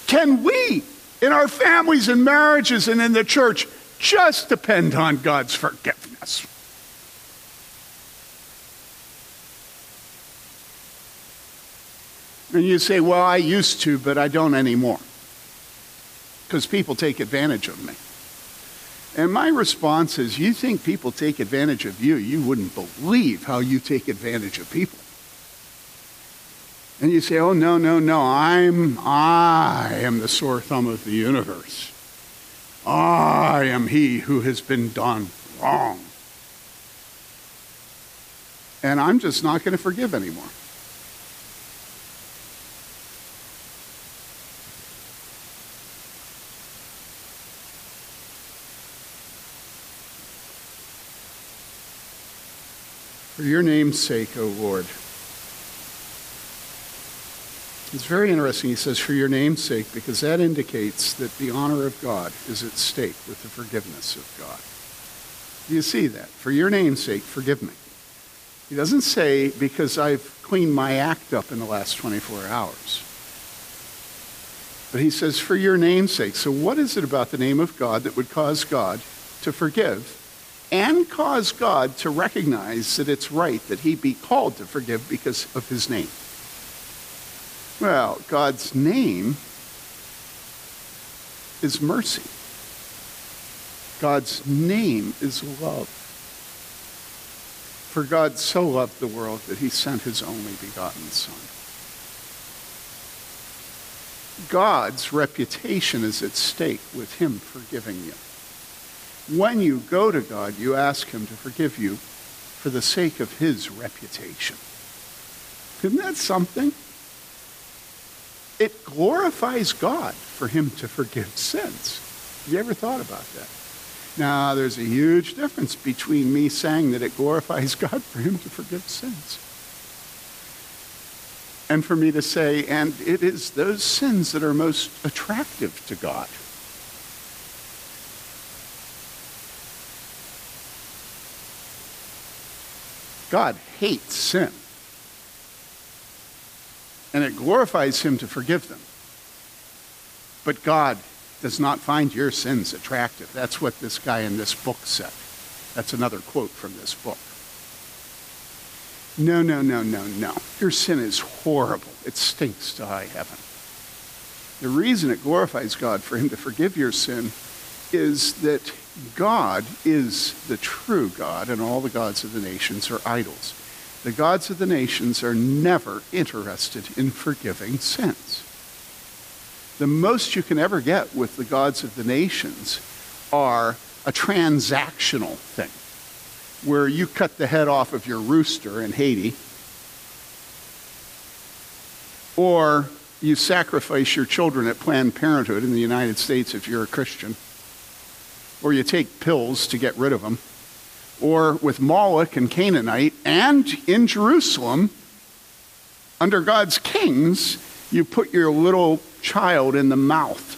Can we, in our families and marriages and in the church, just depend on God's forgiveness? And you say, Well, I used to, but I don't anymore. Because people take advantage of me. And my response is, You think people take advantage of you? You wouldn't believe how you take advantage of people. And you say, oh, no, no, no, I'm, I am the sore thumb of the universe. I am he who has been done wrong. And I'm just not going to forgive anymore. For your name's sake, O Lord. It's very interesting, he says, for your name's sake, because that indicates that the honor of God is at stake with the forgiveness of God. Do you see that? For your name's sake, forgive me. He doesn't say, because I've cleaned my act up in the last 24 hours. But he says, for your name's sake. So, what is it about the name of God that would cause God to forgive and cause God to recognize that it's right that he be called to forgive because of his name? Well, God's name is mercy. God's name is love. For God so loved the world that he sent his only begotten Son. God's reputation is at stake with him forgiving you. When you go to God, you ask him to forgive you for the sake of his reputation. Isn't that something? It glorifies God for him to forgive sins. Have you ever thought about that? Now, there's a huge difference between me saying that it glorifies God for him to forgive sins and for me to say, and it is those sins that are most attractive to God. God hates sin. And it glorifies him to forgive them. But God does not find your sins attractive. That's what this guy in this book said. That's another quote from this book. No, no, no, no, no. Your sin is horrible. It stinks to high heaven. The reason it glorifies God for him to forgive your sin is that God is the true God, and all the gods of the nations are idols. The gods of the nations are never interested in forgiving sins. The most you can ever get with the gods of the nations are a transactional thing where you cut the head off of your rooster in Haiti, or you sacrifice your children at Planned Parenthood in the United States if you're a Christian, or you take pills to get rid of them, or with Moloch and Canaanite, and in Jerusalem, under God's kings, you put your little child in the mouth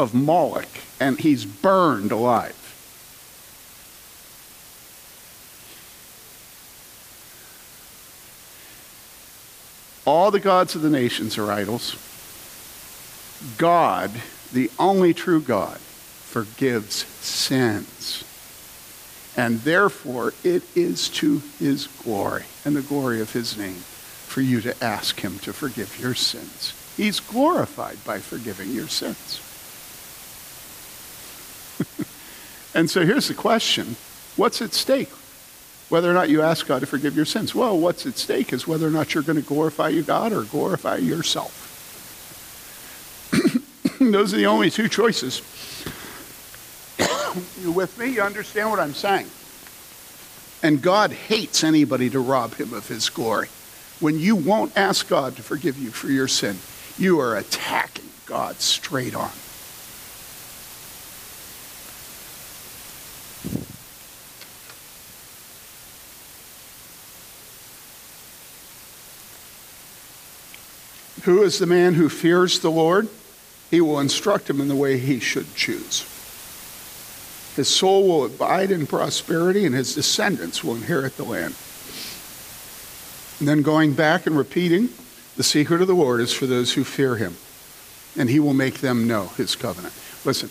of Moloch, and he's burned alive. All the gods of the nations are idols. God, the only true God, forgives sins. And therefore, it is to his glory and the glory of his name for you to ask him to forgive your sins. He's glorified by forgiving your sins. and so here's the question what's at stake whether or not you ask God to forgive your sins. Well, what's at stake is whether or not you're going to glorify you God or glorify yourself. Those are the only two choices. You with me? You understand what I'm saying? And God hates anybody to rob him of his glory. When you won't ask God to forgive you for your sin, you are attacking God straight on. Who is the man who fears the Lord? He will instruct him in the way he should choose. His soul will abide in prosperity, and his descendants will inherit the land. And then going back and repeating, the secret of the Lord is for those who fear him, and he will make them know his covenant. Listen,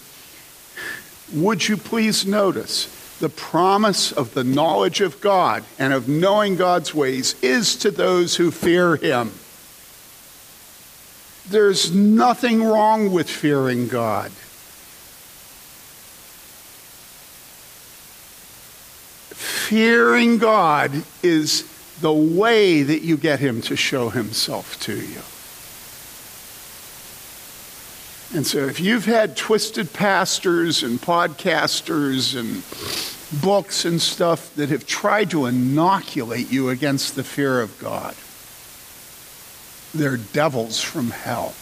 would you please notice the promise of the knowledge of God and of knowing God's ways is to those who fear him. There's nothing wrong with fearing God. Fearing God is the way that you get Him to show Himself to you. And so, if you've had twisted pastors and podcasters and books and stuff that have tried to inoculate you against the fear of God, they're devils from hell.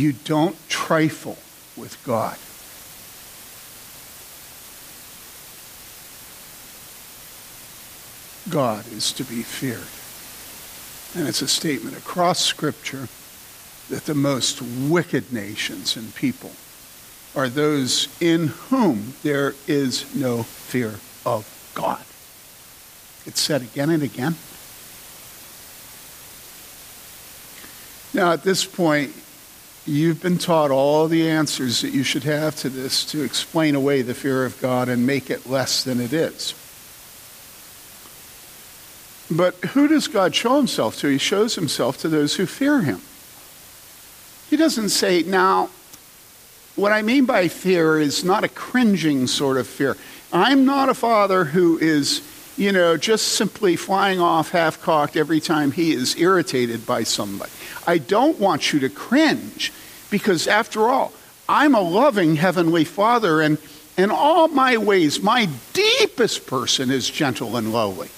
You don't trifle with God. God is to be feared. And it's a statement across Scripture that the most wicked nations and people are those in whom there is no fear of God. It's said again and again. Now, at this point, you've been taught all the answers that you should have to this to explain away the fear of God and make it less than it is. But who does God show himself to? He shows himself to those who fear him. He doesn't say, now, what I mean by fear is not a cringing sort of fear. I'm not a father who is, you know, just simply flying off half cocked every time he is irritated by somebody. I don't want you to cringe because, after all, I'm a loving Heavenly Father, and in all my ways, my deepest person is gentle and lowly.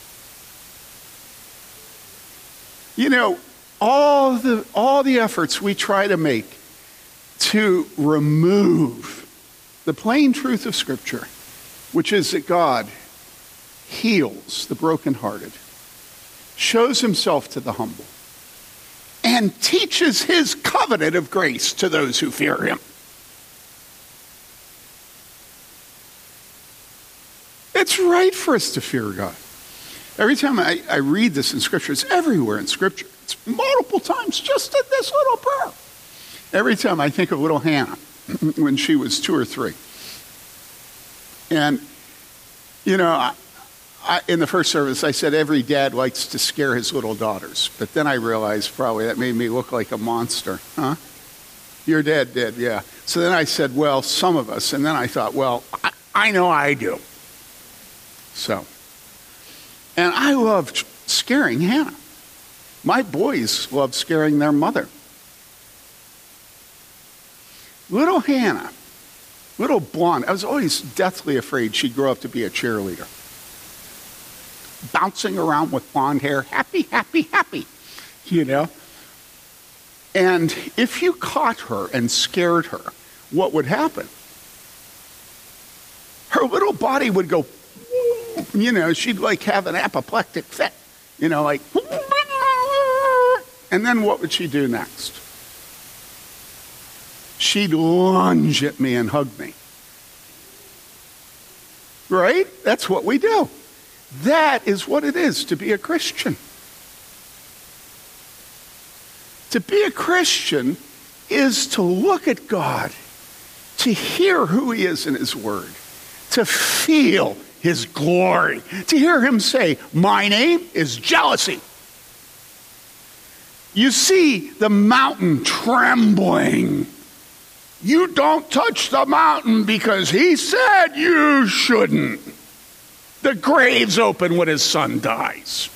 You know, all the, all the efforts we try to make to remove the plain truth of Scripture, which is that God heals the brokenhearted, shows himself to the humble, and teaches his covenant of grace to those who fear him. It's right for us to fear God. Every time I, I read this in Scripture, it's everywhere in Scripture. It's multiple times just in this little prayer. Every time I think of little Hannah when she was two or three. And, you know, I, I, in the first service, I said every dad likes to scare his little daughters. But then I realized probably that made me look like a monster. Huh? Your dad did, yeah. So then I said, well, some of us. And then I thought, well, I, I know I do. So. And I loved scaring Hannah. My boys loved scaring their mother. Little Hannah, little blonde, I was always deathly afraid she'd grow up to be a cheerleader. Bouncing around with blonde hair, happy, happy, happy, you know? And if you caught her and scared her, what would happen? Her little body would go you know, she'd like have an apoplectic fit, you know, like, and then what would she do next? She'd lunge at me and hug me. Right? That's what we do. That is what it is to be a Christian. To be a Christian is to look at God, to hear who He is in His Word, to feel his glory. To hear him say, My name is jealousy. You see the mountain trembling. You don't touch the mountain because he said you shouldn't. The grave's open when his son dies.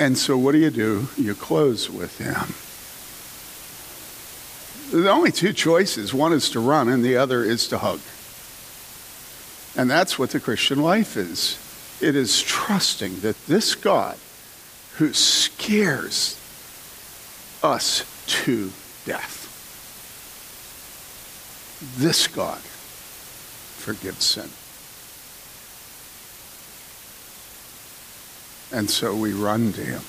And so, what do you do? You close with him. The only two choices one is to run, and the other is to hug. And that's what the Christian life is it is trusting that this God who scares us to death, this God forgives sin. And so we run to him.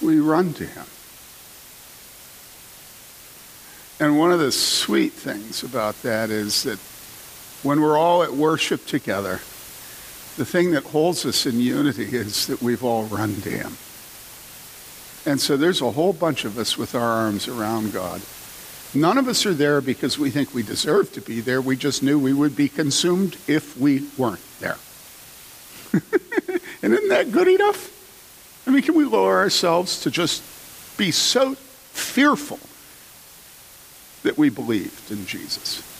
We run to him. And one of the sweet things about that is that when we're all at worship together, the thing that holds us in unity is that we've all run to Him. And so there's a whole bunch of us with our arms around God. None of us are there because we think we deserve to be there. We just knew we would be consumed if we weren't there. and isn't that good enough? I mean, can we lower ourselves to just be so fearful that we believed in Jesus.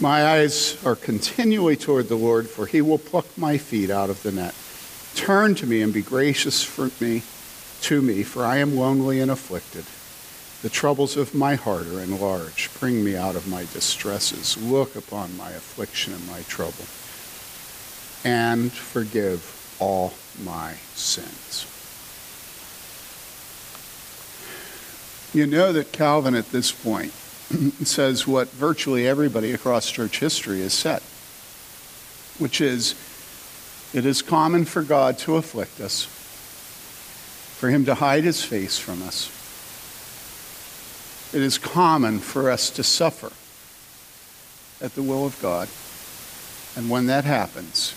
My eyes are continually toward the Lord, for he will pluck my feet out of the net. Turn to me and be gracious for me, to me, for I am lonely and afflicted. The troubles of my heart are enlarged. Bring me out of my distresses. Look upon my affliction and my trouble. And forgive all my sins. You know that Calvin at this point says what virtually everybody across church history has said, which is It is common for God to afflict us, for him to hide his face from us. It is common for us to suffer at the will of God. And when that happens,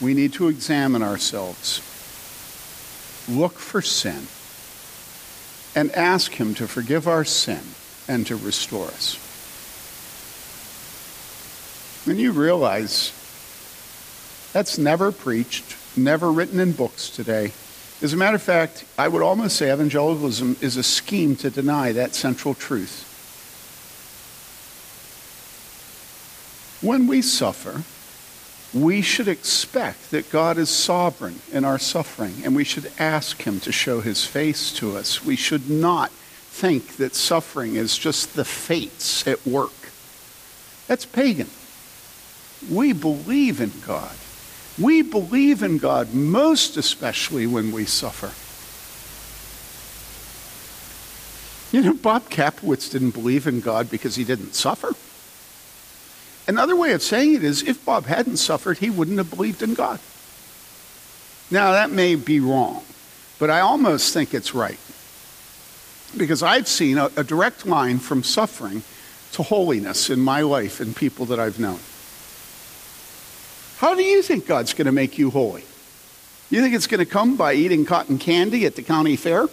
we need to examine ourselves, look for sin, and ask Him to forgive our sin and to restore us. When you realize that's never preached, never written in books today. As a matter of fact, I would almost say evangelicalism is a scheme to deny that central truth. When we suffer, we should expect that God is sovereign in our suffering, and we should ask Him to show His face to us. We should not think that suffering is just the fates at work. That's pagan. We believe in God. We believe in God most especially when we suffer. You know, Bob Kapowitz didn't believe in God because he didn't suffer. Another way of saying it is if Bob hadn't suffered, he wouldn't have believed in God. Now, that may be wrong, but I almost think it's right. Because I've seen a, a direct line from suffering to holiness in my life and people that I've known. How do you think God's going to make you holy? You think it's going to come by eating cotton candy at the county fair?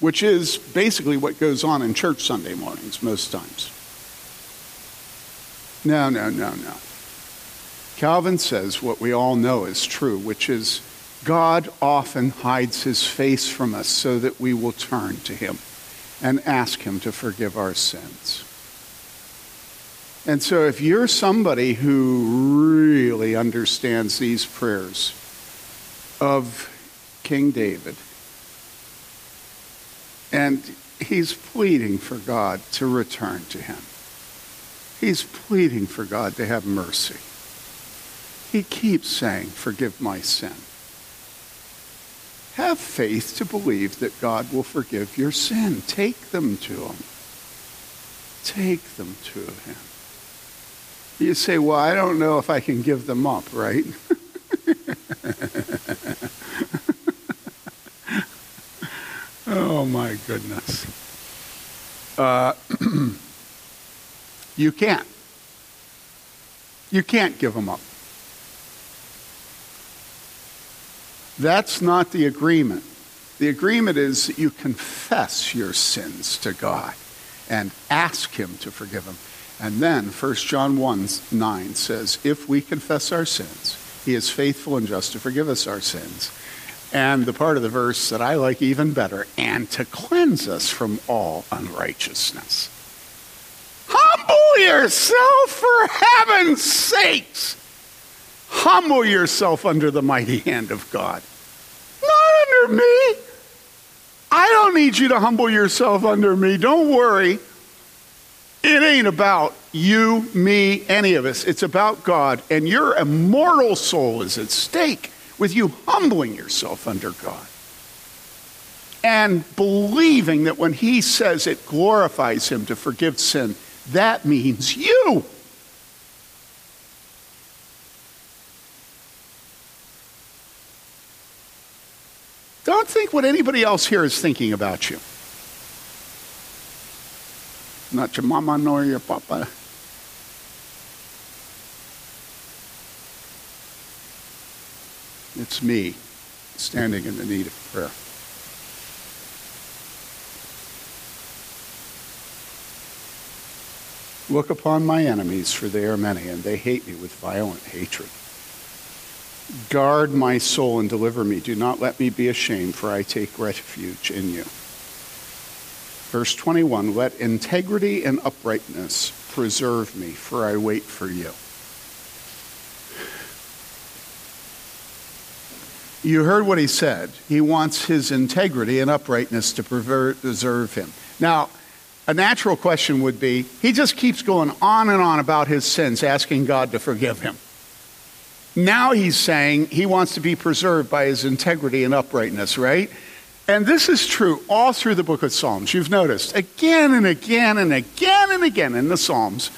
Which is basically what goes on in church Sunday mornings most times. No, no, no, no. Calvin says what we all know is true, which is God often hides his face from us so that we will turn to him and ask him to forgive our sins. And so, if you're somebody who really understands these prayers of King David, and he's pleading for God to return to him, he's pleading for God to have mercy. He keeps saying, Forgive my sin. Have faith to believe that God will forgive your sin. Take them to him. Take them to him. You say, well, I don't know if I can give them up, right? oh, my goodness. Uh, you can't. You can't give them up. That's not the agreement. The agreement is that you confess your sins to God and ask Him to forgive them. And then 1 John 1 9 says, If we confess our sins, he is faithful and just to forgive us our sins. And the part of the verse that I like even better, and to cleanse us from all unrighteousness. Humble yourself for heaven's sakes. Humble yourself under the mighty hand of God. Not under me. I don't need you to humble yourself under me. Don't worry. It ain't about you, me, any of us. It's about God, and your immortal soul is at stake with you humbling yourself under God and believing that when He says it glorifies Him to forgive sin, that means you. Think what anybody else here is thinking about you. Not your mama nor your papa. It's me standing in the need of prayer. Look upon my enemies, for they are many, and they hate me with violent hatred. Guard my soul and deliver me. Do not let me be ashamed, for I take refuge in you. Verse 21 Let integrity and uprightness preserve me, for I wait for you. You heard what he said. He wants his integrity and uprightness to preserve him. Now, a natural question would be he just keeps going on and on about his sins, asking God to forgive him. Now he's saying he wants to be preserved by his integrity and uprightness, right? And this is true all through the book of Psalms. You've noticed again and again and again and again in the Psalms,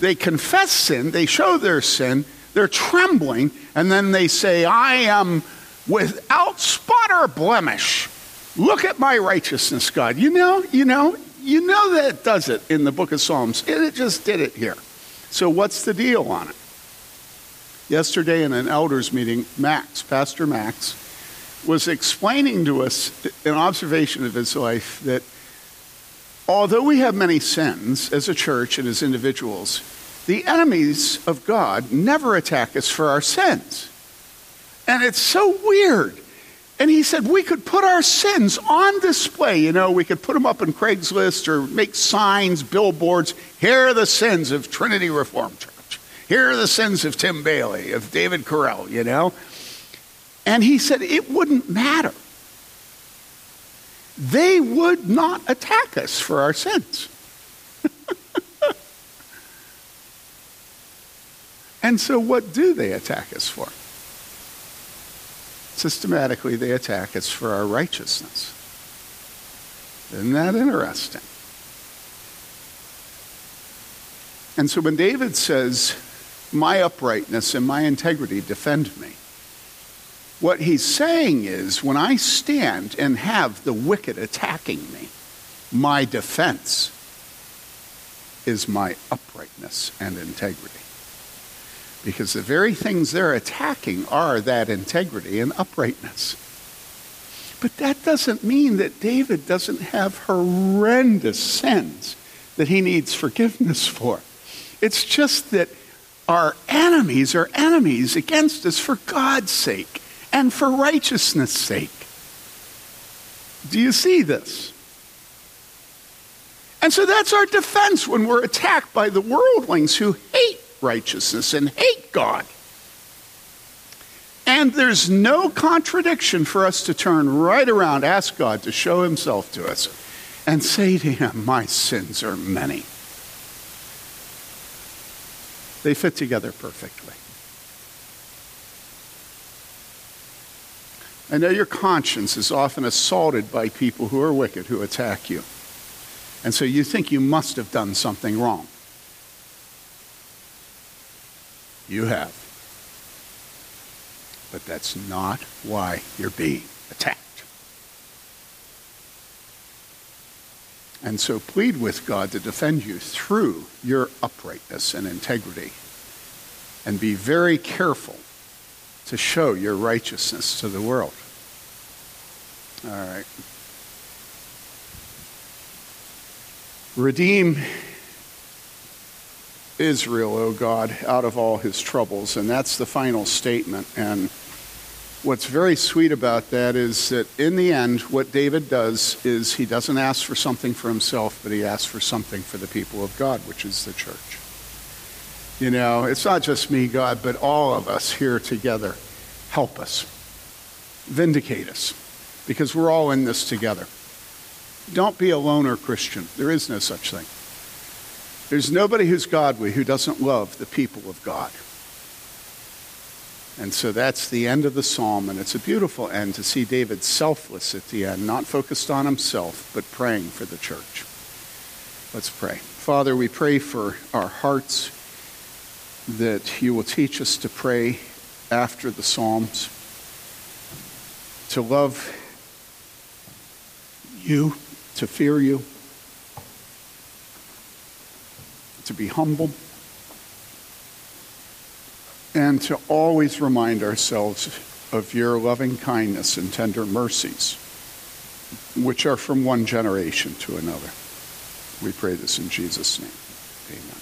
they confess sin, they show their sin, They're trembling, and then they say, I am without spot or blemish. Look at my righteousness, God. You know, you know, you know that it does it in the book of Psalms. It just did it here. So, what's the deal on it? Yesterday in an elders meeting, Max, Pastor Max, was explaining to us an observation of his life that although we have many sins as a church and as individuals, the enemies of God never attack us for our sins. And it's so weird. And he said we could put our sins on display. You know, we could put them up on Craigslist or make signs, billboards. Here are the sins of Trinity Reformed Church. Here are the sins of Tim Bayly, of David Carell, you know. And he said it wouldn't matter. They would not attack us for our sins. and so, what do they attack us for? Systematically, they attack us for our righteousness. Isn't that interesting? And so, when David says, My uprightness and my integrity defend me, what he's saying is when I stand and have the wicked attacking me, my defense is my uprightness and integrity. Because the very things they're attacking are that integrity and uprightness. But that doesn't mean that David doesn't have horrendous sins that he needs forgiveness for. It's just that our enemies are enemies against us for God's sake and for righteousness' sake. Do you see this? And so that's our defense when we're attacked by the worldlings who hate righteousness and hate God. And there's no contradiction for us to turn right around, ask God to show himself to us, and say to him, My sins are many. They fit together perfectly. I know your conscience is often assaulted by people who are wicked, who attack you. And so you think you must have done something wrong. You have. But that's not why you're being attacked. And so plead with God to defend you through your uprightness and integrity. And be very careful to show your righteousness to the world. All right. Redeem Israel, O God, out of all his troubles. And that's the final statement. And what's very sweet about that is that in the end, what David does is he doesn't ask for something for himself, but he asks for something for the people of God, which is the church. You know, it's not just me, God, but all of us here together. Help us, vindicate us, because we're all in this together. Don't be a loner Christian. There is no such thing. There's nobody who's godly who doesn't love the people of God. And so that's the end of the psalm, and it's a beautiful end to see David selfless at the end, not focused on himself, but praying for the church. Let's pray. Father, we pray for our hearts that you will teach us to pray after the Psalms, to love you, to fear you, to be humble, and to always remind ourselves of your loving kindness and tender mercies, which are from one generation to another. We pray this in Jesus' name. Amen.